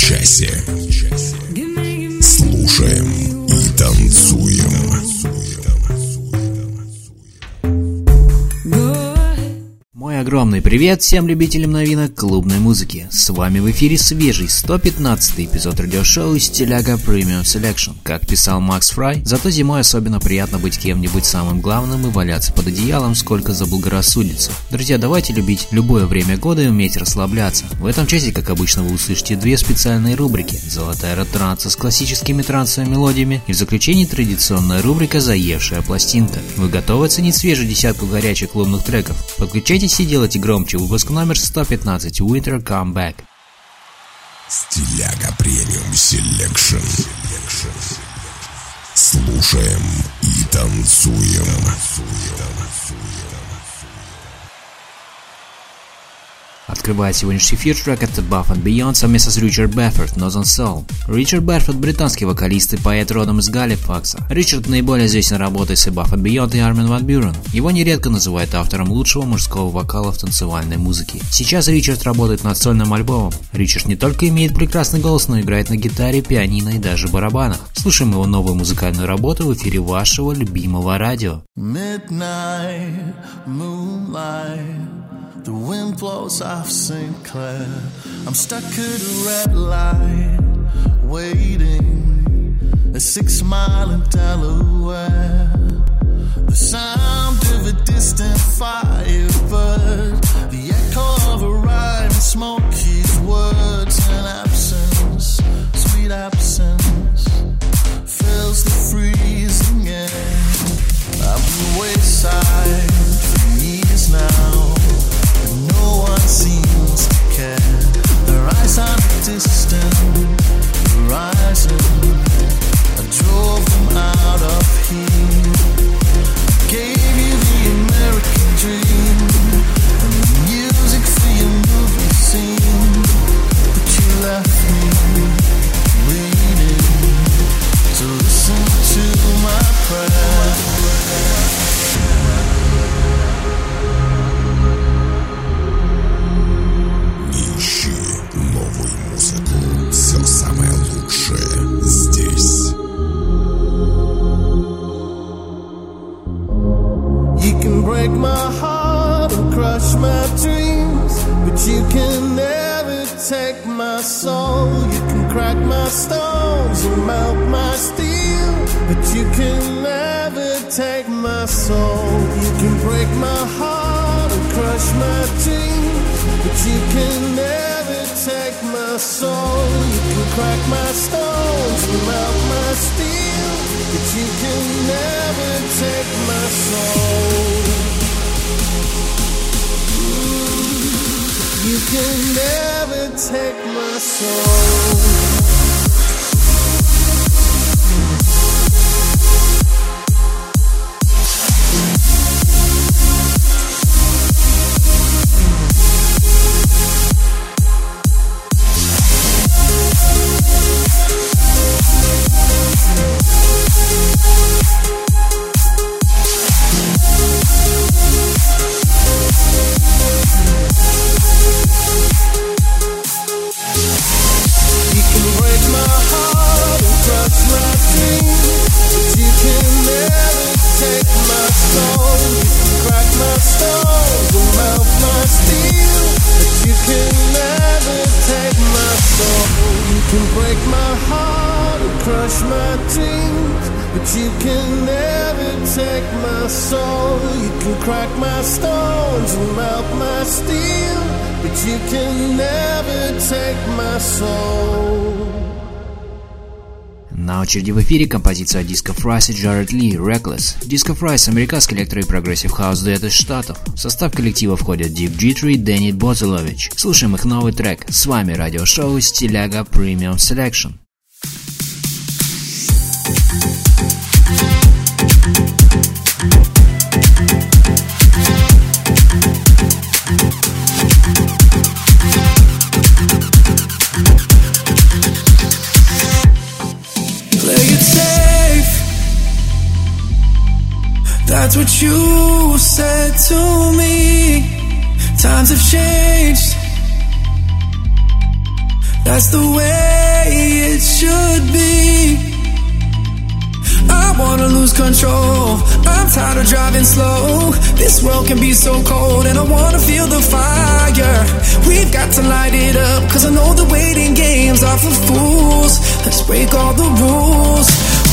часе. Огромный привет всем любителям новинок клубной музыки. С вами в эфире свежий 115 эпизод радиошоу Стиляга Premium Selection. Как писал Макс Фрай, зато зимой особенно приятно быть кем-нибудь самым главным и валяться под одеялом, сколько заблагорассудится. Друзья, давайте любить любое время года и уметь расслабляться. В этом часе, как обычно, вы услышите две специальные рубрики. Золотая ретранса с классическими трансовыми мелодиями и в заключении традиционная рубрика «Заевшая пластинка». Вы готовы оценить свежую десятку горячих клубных треков? Подключайтесь и делайте громче. Выпуск номер 115 Winter Comeback. Стиляга Premium Selection. Слушаем и танцуем. Открывает сегодняшний эфир трек от Above and Beyond совместно с Ричард Бедфорд Northern Soul. Ричард Бедфорд – британский вокалист и поэт родом из Галифакса. Ричард наиболее известен работой с Above and Beyond и Армин Ван Бюрен. Его нередко называют автором лучшего мужского вокала в танцевальной музыке. Сейчас Ричард работает над сольным альбомом. Ричард не только имеет прекрасный голос, но и играет на гитаре, пианино и даже барабанах. Слушаем его новую музыкальную работу в эфире вашего любимого радио. Midnight moonlight, the wind blows off St. Clair. I'm stuck at a red light, waiting a six mile in Delaware. The sound of a distant firebird, the echo of a smoke his words and absence, sweet absence fills the freezing air. Been wayside for years now, distant horizon. I drove them out of here. Never take my soul. You can never take my soul. brush my teeth, but you can never take my soul. You can crack my stones and melt my steel, but you can never take my soul. На очереди в эфире композиция Disco Fries и Джаред Ли «Reckless». Disco Fries – американский электро- и прогрессив хаус дуэт из Штатов. В состав коллектива входят Deep G3 и Дэнни Бозелович. Слушаем их новый трек. С вами радиошоу «Стиляга Premium Selection». That's what you said to me. Times have changed. That's the way it should be wanna lose control. I'm tired of driving slow. This world can be so cold And I wanna feel the fire. We've got to light it up Cause I know the waiting games are for fools. Let's break all the rules.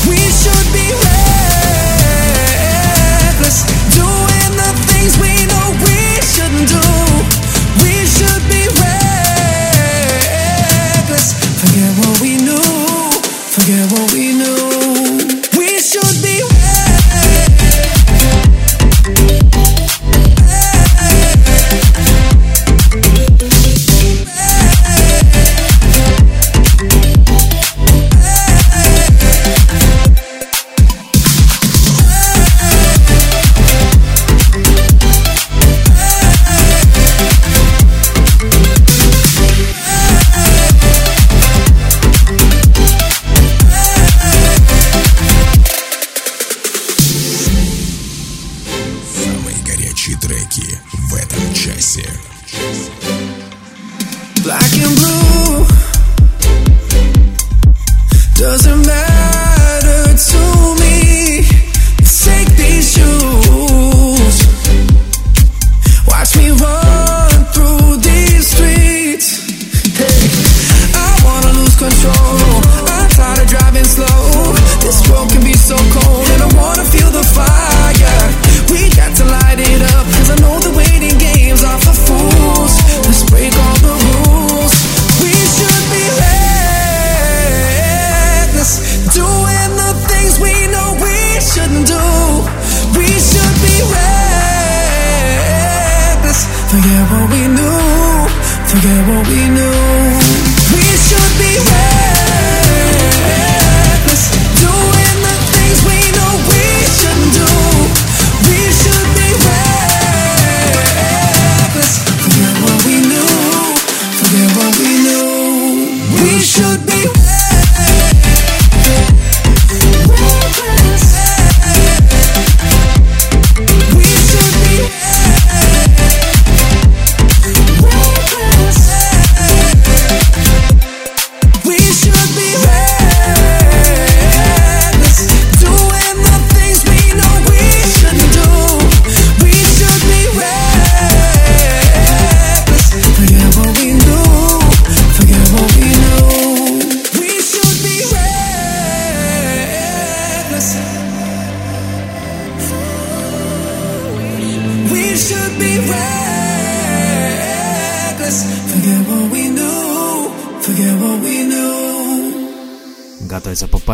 We should be reckless Doing the things we know we shouldn't do.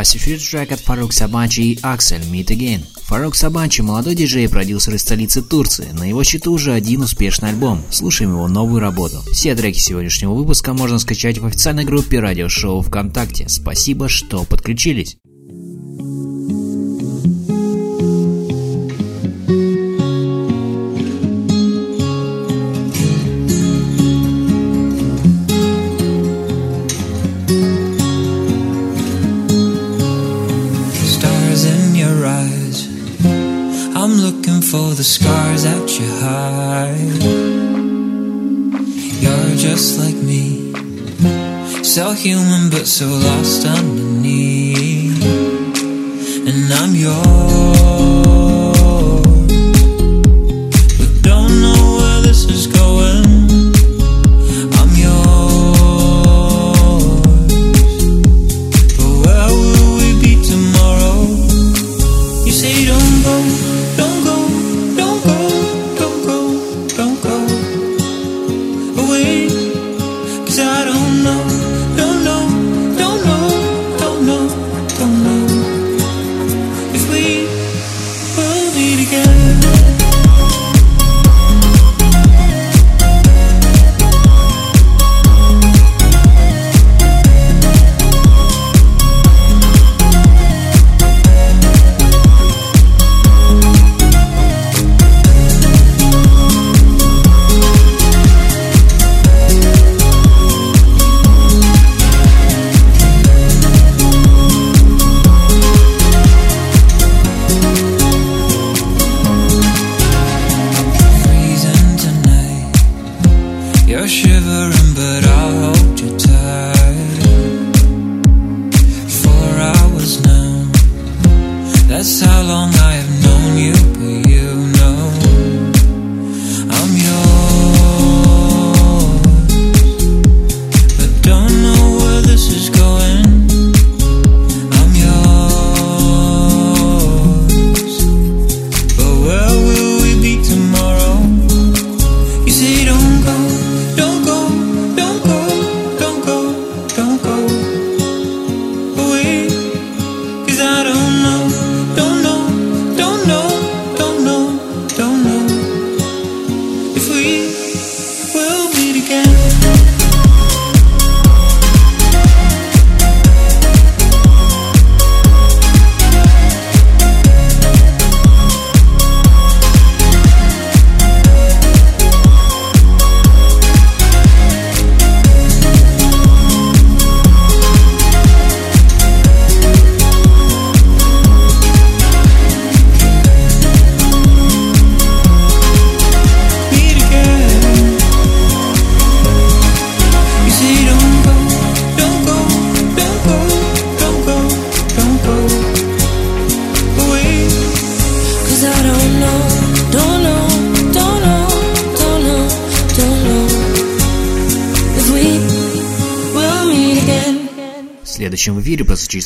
Pacific трек от Фарук Сабачи и Аксель Meet Again. Фарук Сабачи – молодой диджей и продюсер из столицы Турции. На его счету уже один успешный альбом. Слушаем его новую работу. Все треки сегодняшнего выпуска можно скачать в официальной группе радиошоу ВКонтакте. Спасибо, что подключились. you hide. You're just like me, so human but so lost underneath. And I'm yours.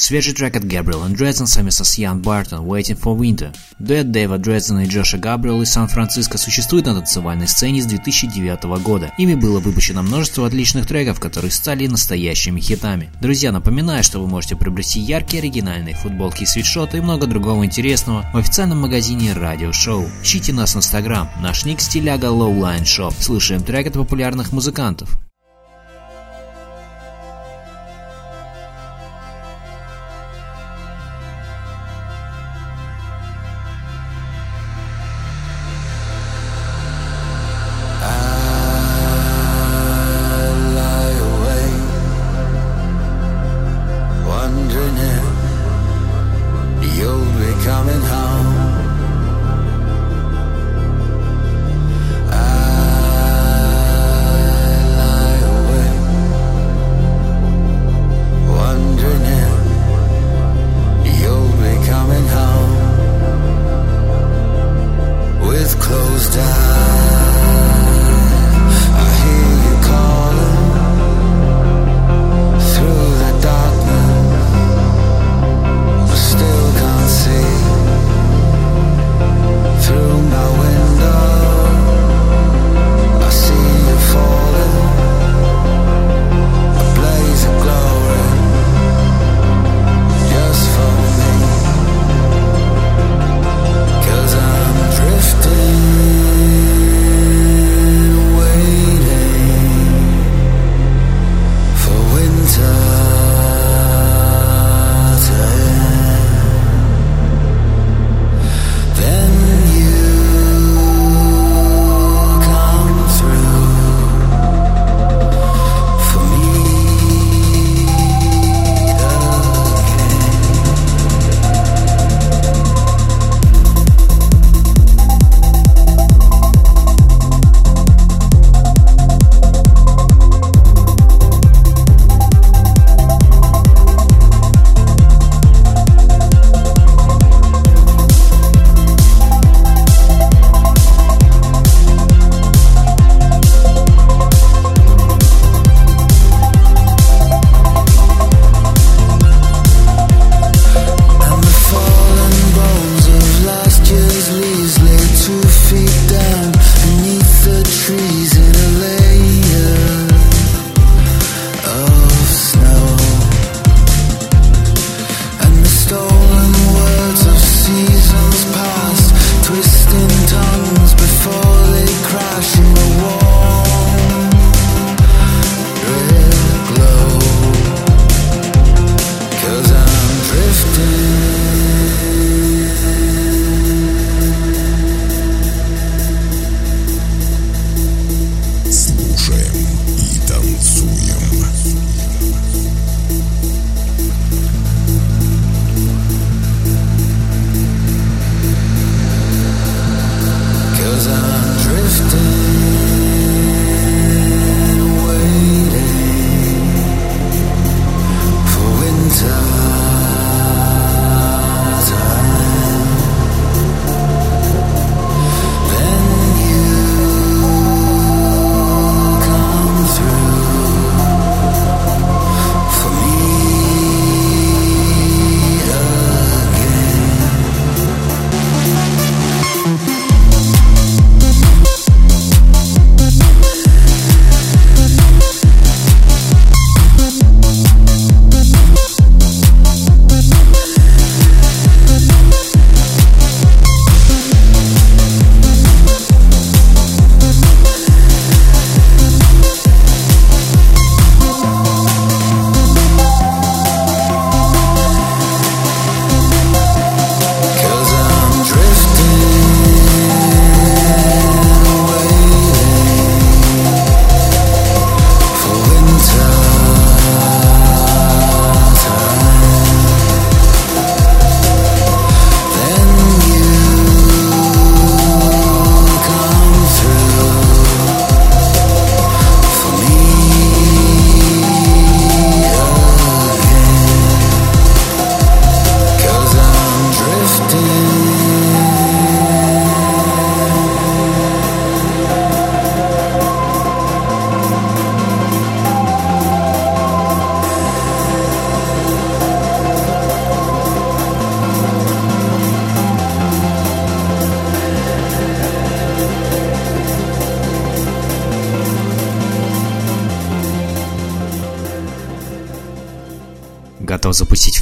Свежий трек от Gabriel and совместно с Ян Бартон «Waiting for Winter». Дуэт Дэйва Дрездена и Джоша Габриэл из Сан-Франциско существует на танцевальной сцене с 2009 года. Ими было выпущено множество отличных треков, которые стали настоящими хитами. Друзья, напоминаю, что вы можете приобрести яркие оригинальные футболки и свитшоты и много другого интересного в официальном магазине Радио Шоу. Ищите нас в Инстаграм, наш ник стиляга Lowline Shop. Слушаем трек от популярных музыкантов.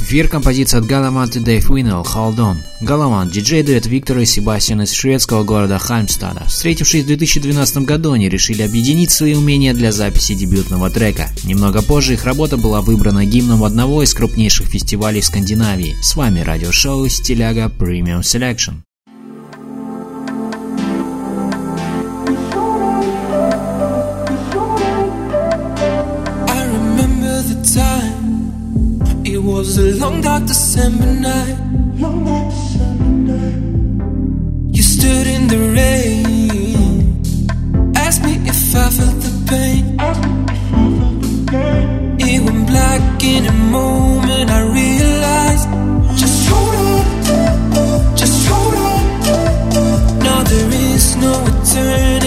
Эфир композицию от Галамант и Дэйв Уиннелл «Hold On». Галамант – диджей-дуэт Виктора и Себастьяна из шведского города Хальмстада. Встретившись в 2012 году, они решили объединить свои умения для записи дебютного трека. Немного позже их работа была выбрана гимном одного из крупнейших фестивалей Скандинавии. С вами радиошоу «Стиляга Premium Selection». Was a long dark December night. You stood in the rain. Asked me if I felt the pain. It went black in a moment. I realized. Just hold on. Just hold on. Now there is no returning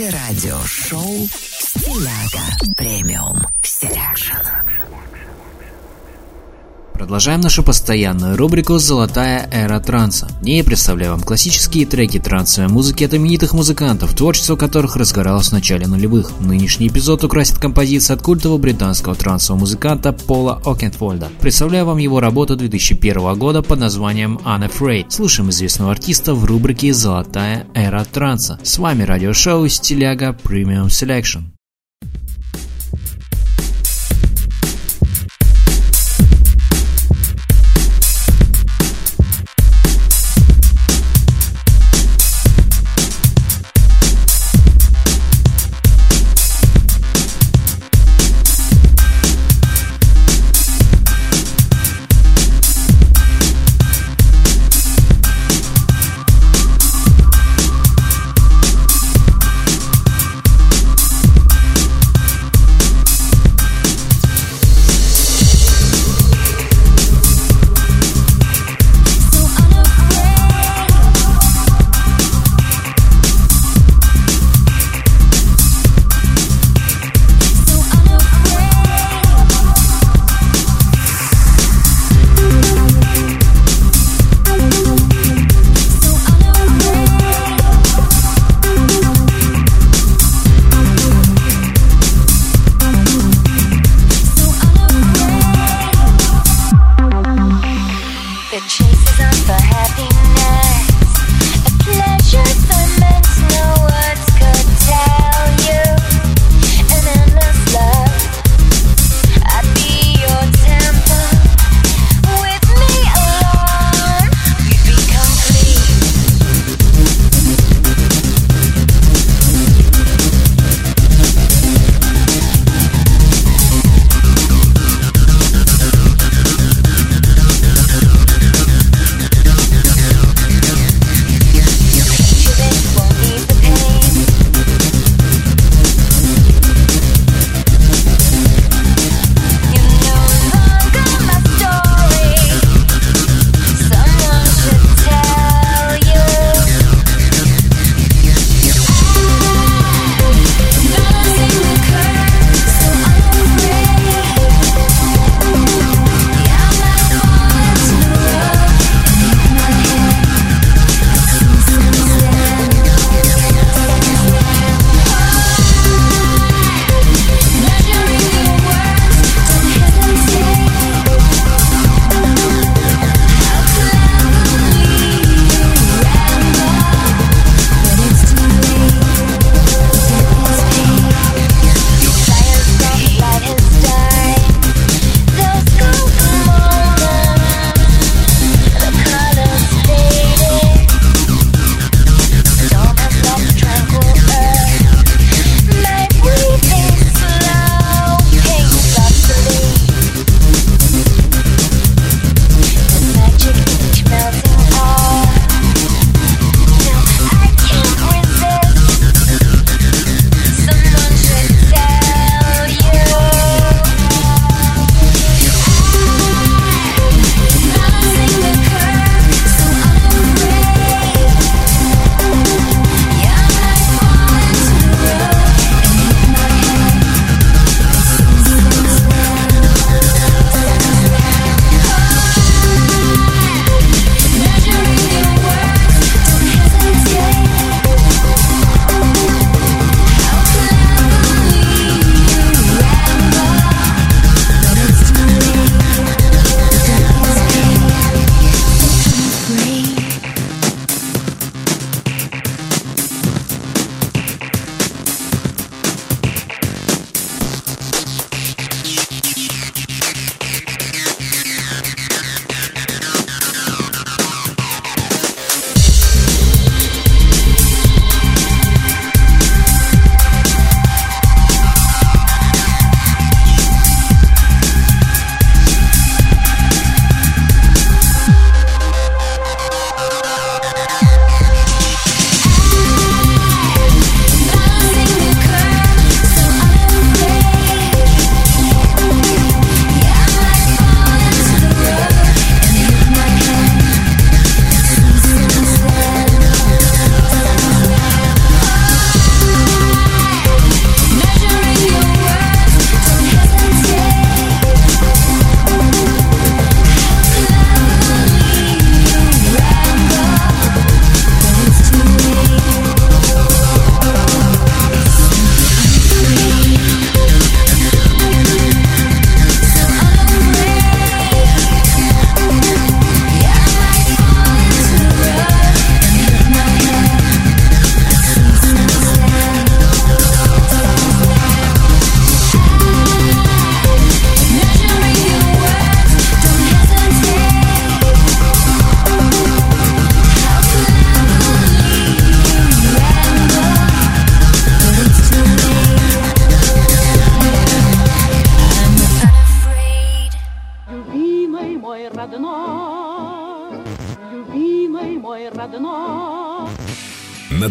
слушаете радиошоу Продолжаем нашу постоянную рубрику «Золотая эра транса». В ней представляю вам классические треки трансовой музыки от именитых музыкантов, творчество которых разгоралось в начале нулевых. Нынешний эпизод украсит композиция от культового британского трансового музыканта Пола Окенфольда. Представляю вам его работу 2001 года под названием Unafraid. Слушаем известного артиста в рубрике «Золотая эра транса». С вами радиошоу «Стиляга Premium Selection».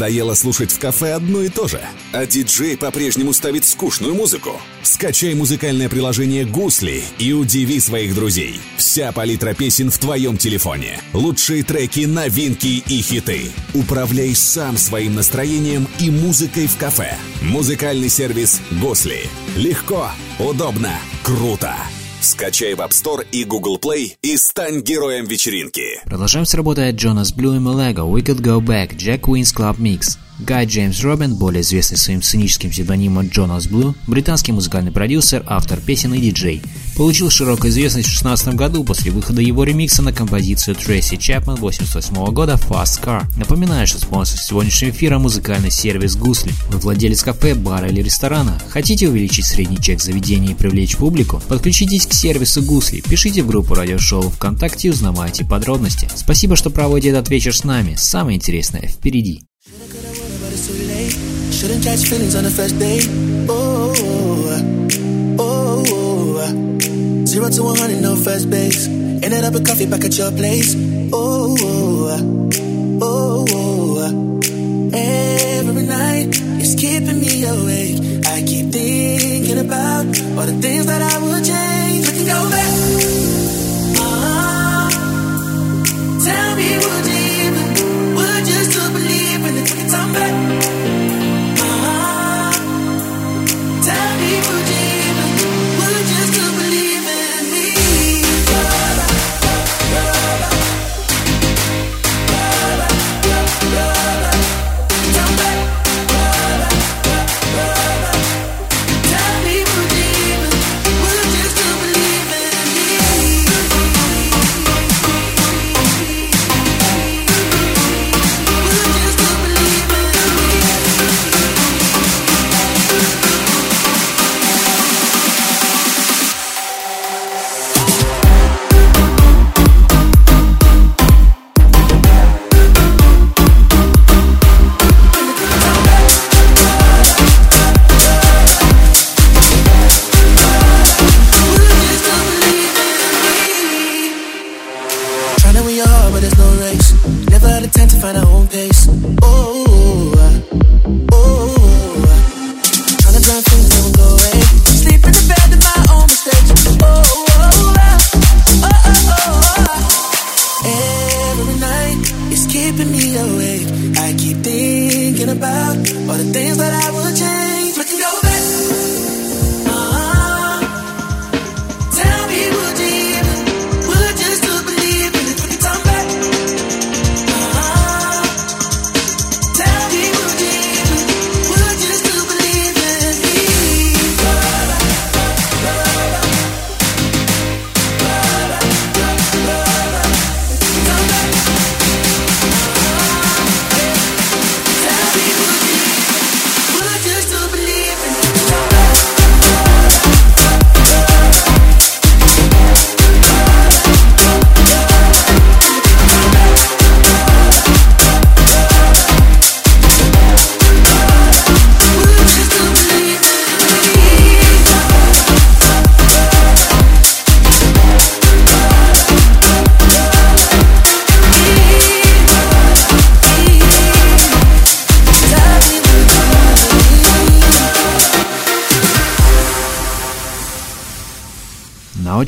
Надоело слушать в кафе одно и то же, а диджей по-прежнему ставит скучную музыку. Скачай музыкальное приложение «Гусли» и удиви своих друзей. Вся палитра песен в твоем телефоне. Лучшие треки, новинки и хиты. Управляй сам своим настроением и музыкой в кафе. Музыкальный сервис «Гусли». Легко, удобно, круто. Скачай в App Store и Google Play и стань героем вечеринки. Продолжаем с работой от Jonas Blue и We Could Go Back Jack Wins Club Mix. Гай Джеймс Робин, более известный своим сценическим псевдонимом Джонас Блю, британский музыкальный продюсер, автор песен и диджей, получил широкую известность в 2016 году после выхода его ремикса на композицию Трейси Чапман 88 года Fast Car. Напоминаю, что спонсор сегодняшнего эфира – музыкальный сервис Гусли. Вы владелец кафе, бара или ресторана? Хотите увеличить средний чек заведения и привлечь публику? Подключитесь к сервису Гусли, пишите в группу радиошоу ВКонтакте и узнавайте подробности. Спасибо, что проводите этот вечер с нами. Самое интересное впереди. But it's too late. Shouldn't catch feelings on the first date. Oh, oh, oh. Zero to 100, no first base. Ended up a coffee back at your place. Oh, oh, oh. Every night, it's keeping me awake. I keep thinking about all the things that I would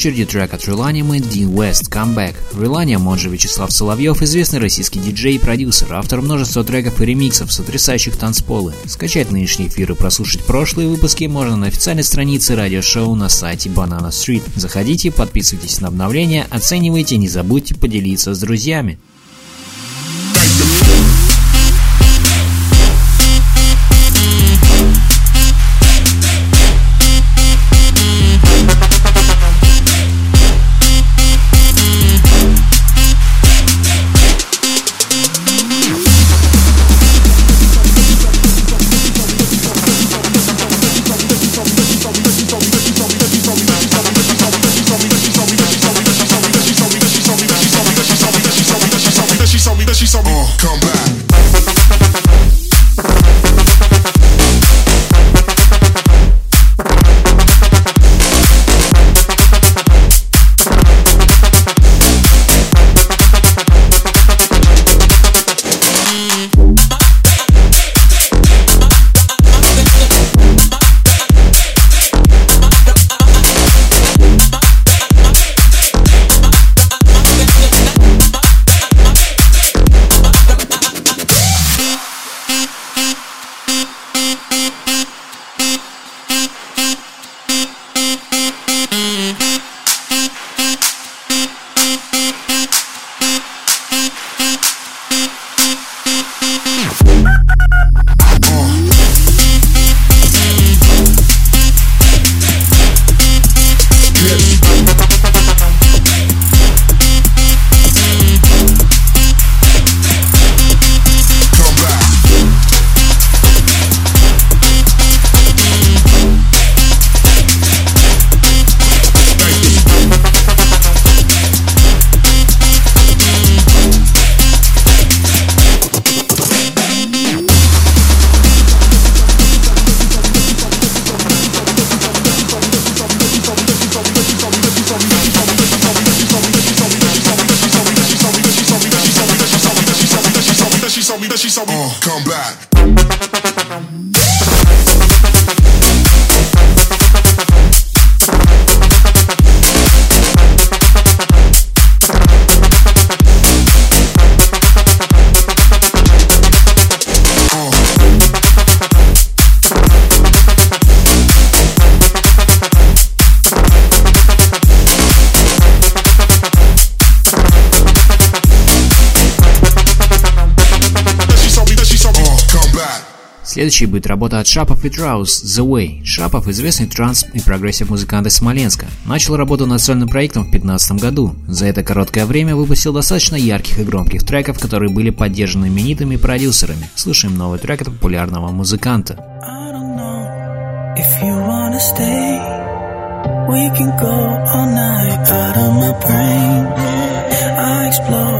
очереди трек от Реланиума Дин Уэст «Comeback». Реланиум, он же Вячеслав Соловьев, известный российский диджей и продюсер, автор множества треков и ремиксов, сотрясающих танцполы. Скачать нынешний эфир и прослушать прошлые выпуски можно на официальной странице радиошоу на сайте Banana Street. Заходите, подписывайтесь на обновления, оценивайте, не забудьте поделиться с друзьями. Будет работа от Шапов и Trouze «The Way». Шапов – известный транс и прогрессив музыкант из Смоленска. Начал работу над сольным проектом в 2015 году. За это короткое время выпустил достаточно ярких и громких треков, которые были поддержаны именитыми продюсерами. Слушаем новый трек от популярного музыканта. Explode,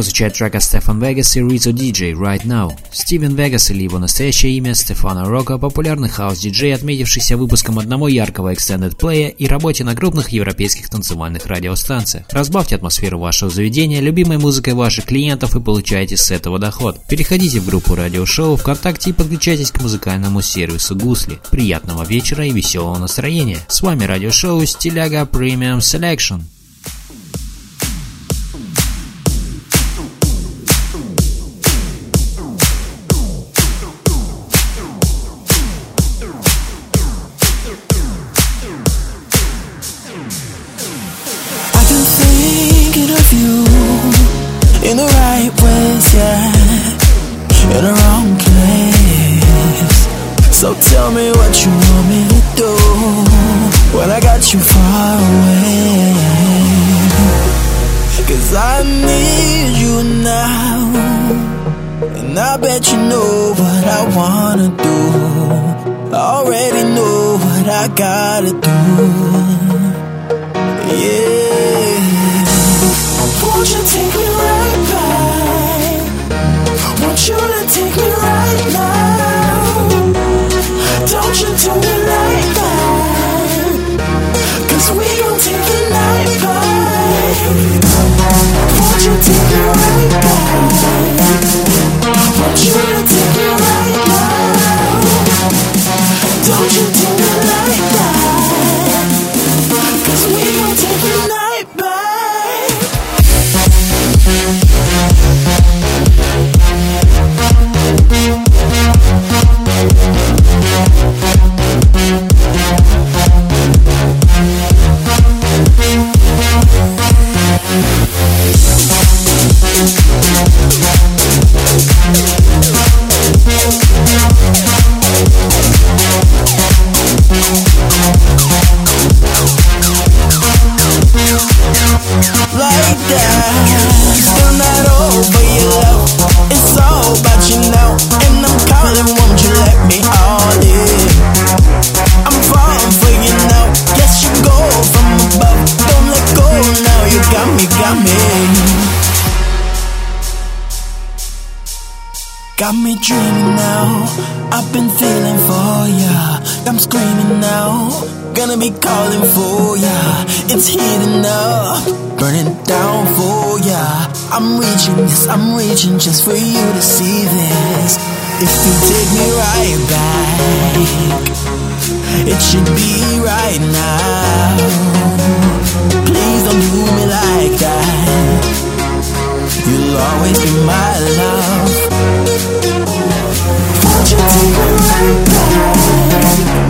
Прозвучать трек от Стефан Вегас и Rizzo DJ Right Now. Стивен Вегас или его настоящее имя Стефано Рока – популярный хаос-диджей, отметившийся выпуском одного яркого extended плея и работе на крупных европейских танцевальных радиостанциях. Разбавьте атмосферу вашего заведения любимой музыкой ваших клиентов и получайте с этого доход. Переходите в группу радиошоу ВКонтакте и подключайтесь к музыкальному сервису Гусли. Приятного вечера и веселого настроения. С вами радиошоу Стиляга Premium Selection. Be calling for ya. It's heating up, burning down for ya. I'm reaching yes, I'm reaching just for you to see this. If you take me right back, it should be right now. Please don't do me like that. You'll always be my love. Won't you take me right back?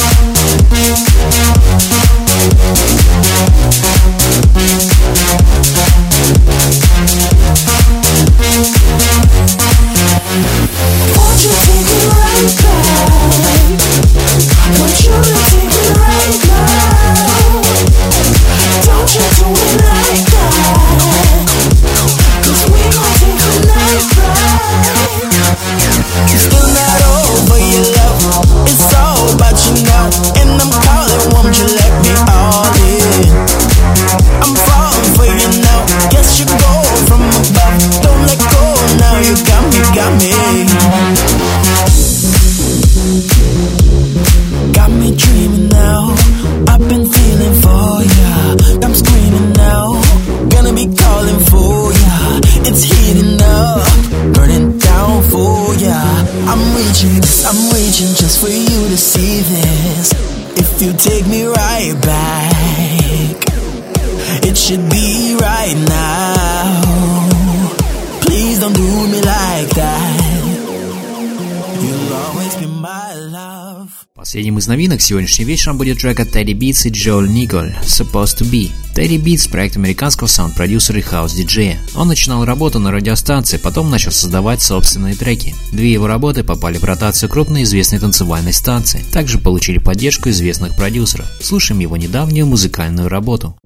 новинок сегодняшним вечером будет трек от Teddy Beats и Джоэл Николь «Supposed to Be». Teddy Beats – проект американского саунд-продюсера и хаус-диджея. Он начинал работу на радиостанции, потом начал создавать собственные треки. Две его работы попали в ротацию крупной известной танцевальной станции. Также получили поддержку известных продюсеров. Слушаем его недавнюю музыкальную работу.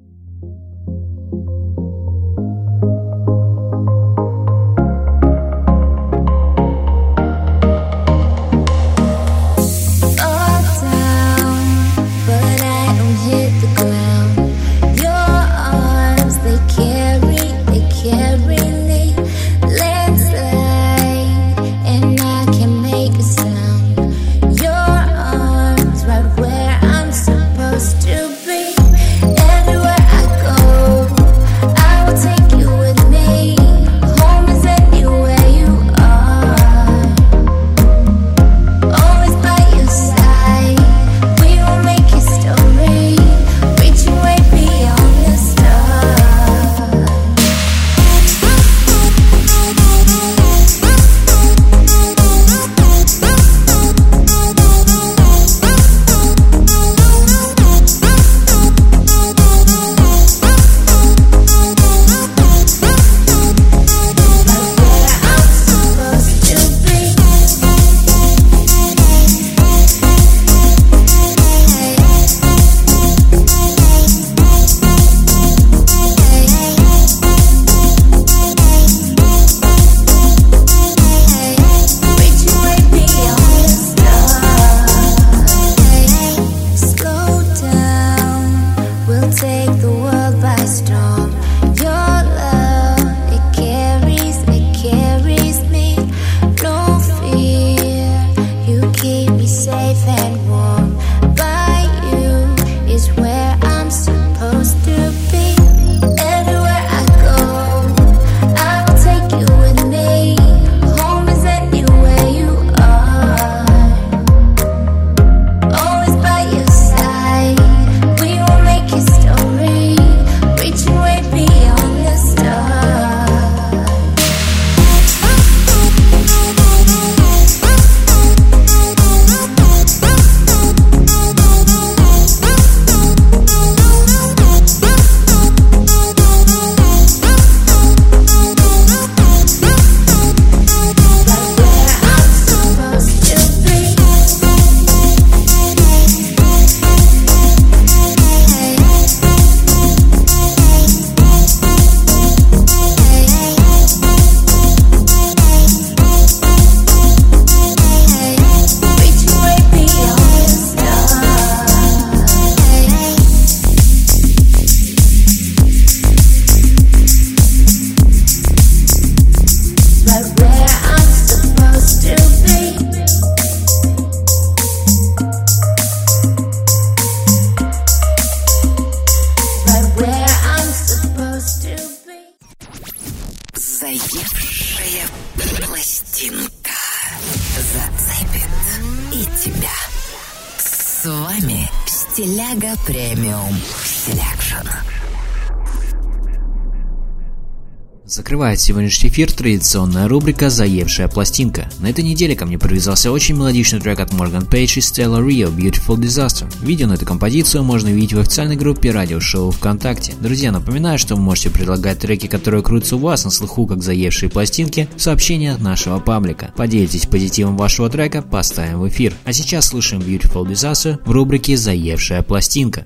Закрывает сегодняшний эфир традиционная рубрика «Заевшая пластинка». На этой неделе ко мне привязался очень мелодичный трек от Morgan Page и Stella Rio «Beautiful Disaster». Видео на эту композицию можно увидеть в официальной группе радиошоу ВКонтакте. Друзья, напоминаю, что вы можете предлагать треки, которые крутятся у вас на слуху, как заевшие пластинки, в сообщениях нашего паблика. Поделитесь позитивом вашего трека, поставим в эфир. А сейчас слушаем «Beautiful Disaster» в рубрике «Заевшая пластинка».